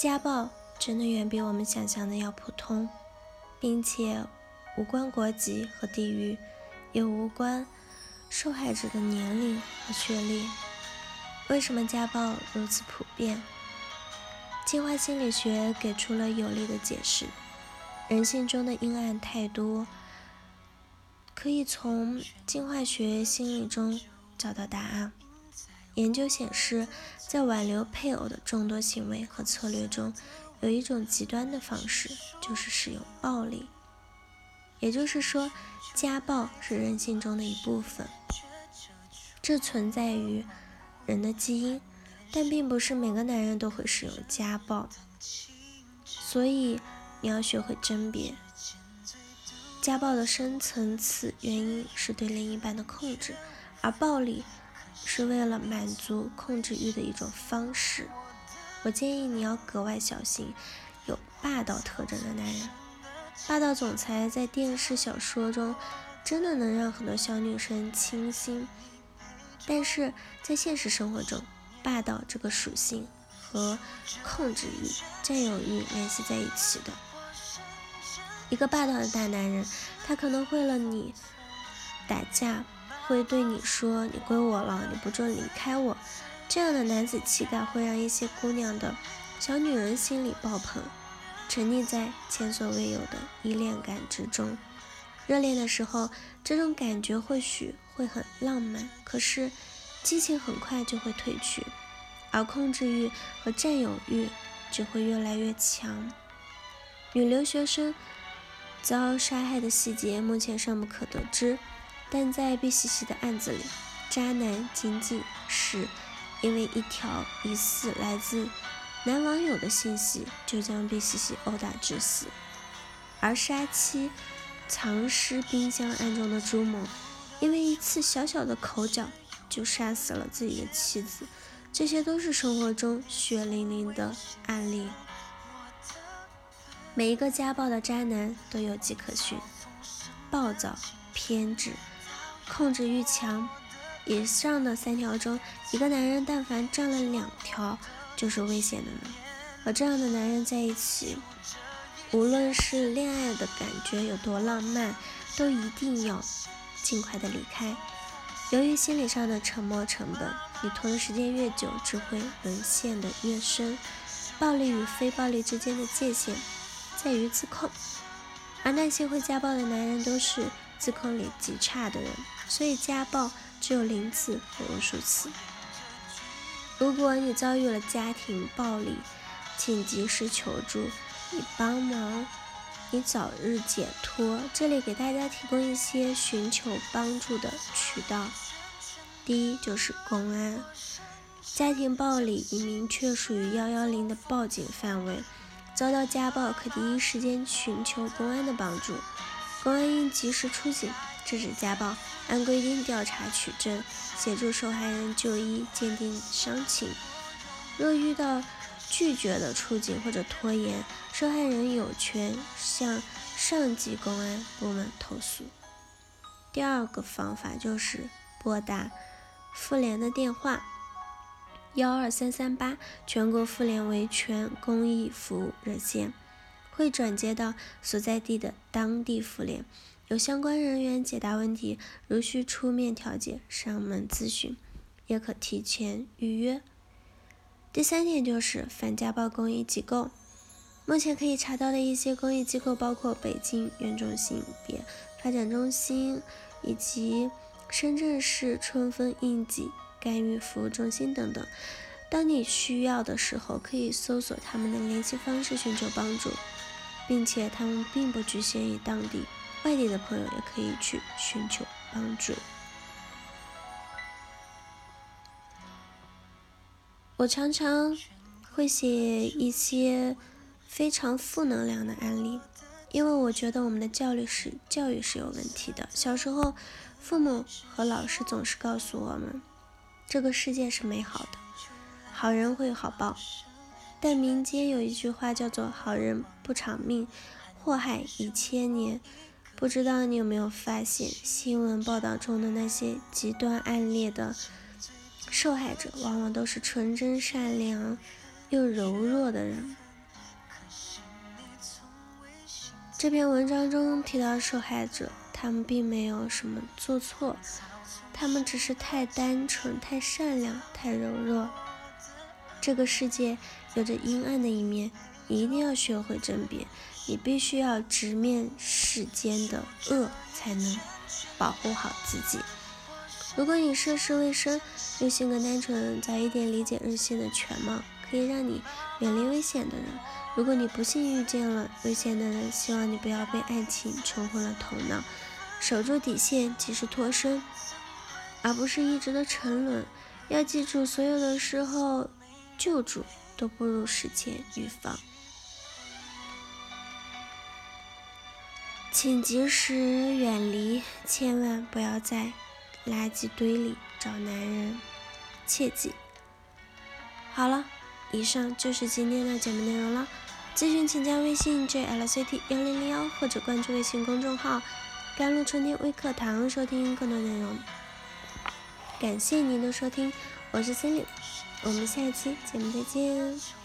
家暴真的远比我们想象的要普通，并且无关国籍和地域，也无关受害者的年龄和学历。为什么家暴如此普遍？进化心理学给出了有力的解释：人性中的阴暗太多，可以从进化学心理中找到答案。研究显示，在挽留配偶的众多行为和策略中，有一种极端的方式，就是使用暴力。也就是说，家暴是人性中的一部分，这存在于人的基因，但并不是每个男人都会使用家暴。所以，你要学会甄别。家暴的深层次原因是对另一半的控制，而暴力。是为了满足控制欲的一种方式。我建议你要格外小心有霸道特征的男人。霸道总裁在电视小说中真的能让很多小女生倾心，但是在现实生活中，霸道这个属性和控制欲、占有欲联系在一起的。一个霸道的大男人，他可能为了你打架。会对你说：“你归我了，你不准离开我。”这样的男子气概会让一些姑娘的小女人心里爆棚，沉溺在前所未有的依恋感之中。热恋的时候，这种感觉或许会很浪漫，可是激情很快就会褪去，而控制欲和占有欲只会越来越强。女留学生遭杀害的细节目前尚不可得知。但在 B 西西的案子里，渣男仅仅是因为一条疑似来自男网友的信息，就将 B 西西殴打致死；而杀妻藏尸冰箱案中的朱某，因为一次小小的口角就杀死了自己的妻子。这些都是生活中血淋淋的案例。每一个家暴的渣男都有迹可循：暴躁、偏执。控制欲强，以上的三条中，一个男人但凡占了两条，就是危险的了。和这样的男人在一起，无论是恋爱的感觉有多浪漫，都一定要尽快的离开。由于心理上的沉没成本，你拖的时间越久，只会沦陷的越深。暴力与非暴力之间的界限在于自控，而那些会家暴的男人都是自控力极差的人。所以家暴只有零次和无数次。如果你遭遇了家庭暴力，请及时求助，以帮忙你早日解脱。这里给大家提供一些寻求帮助的渠道。第一就是公安，家庭暴力已明确属于幺幺零的报警范围，遭到家暴可第一时间寻求公安的帮助，公安应及时出警。制止家暴，按规定调查取证，协助受害人就医鉴定伤情。若遇到拒绝的处境或者拖延，受害人有权向上级公安部门投诉。第二个方法就是拨打妇联的电话幺二三三八，全国妇联维权公益服务热线，会转接到所在地的当地妇联。有相关人员解答问题，如需出面调解、上门咨询，也可提前预约。第三点就是反家暴公益机构，目前可以查到的一些公益机构包括北京原种性别发展中心以及深圳市春风应急干预服务中心等等。当你需要的时候，可以搜索他们的联系方式寻求帮助，并且他们并不局限于当地。外地的朋友也可以去寻求帮助。我常常会写一些非常负能量的案例，因为我觉得我们的教育是教育是有问题的。小时候，父母和老师总是告诉我们，这个世界是美好的，好人会有好报。但民间有一句话叫做“好人不长命，祸害一千年”。不知道你有没有发现新闻报道中的那些极端案例的受害者往往都是纯真善良又柔弱的人。这篇文章中提到受害者他们并没有什么做错他们只是太单纯太善良太柔弱。这个世界有着阴暗的一面一定要学会甄别你必须要直面世间的恶，才能保护好自己。如果你涉世未深，又性格单纯，早一点理解人性的全貌，可以让你远离危险的人。如果你不幸遇见了危险的人，希望你不要被爱情冲昏了头脑，守住底线，及时脱身，而不是一直的沉沦。要记住，所有的时候，救助都不如事前预防。请及时远离，千万不要在垃圾堆里找男人，切记。好了，以上就是今天的节目内容了。咨询请加微信 jlct 幺零零幺或者关注微信公众号“甘露春天微课堂”收听更多内容。感谢您的收听，我是 Cindy，我们下期节目再见。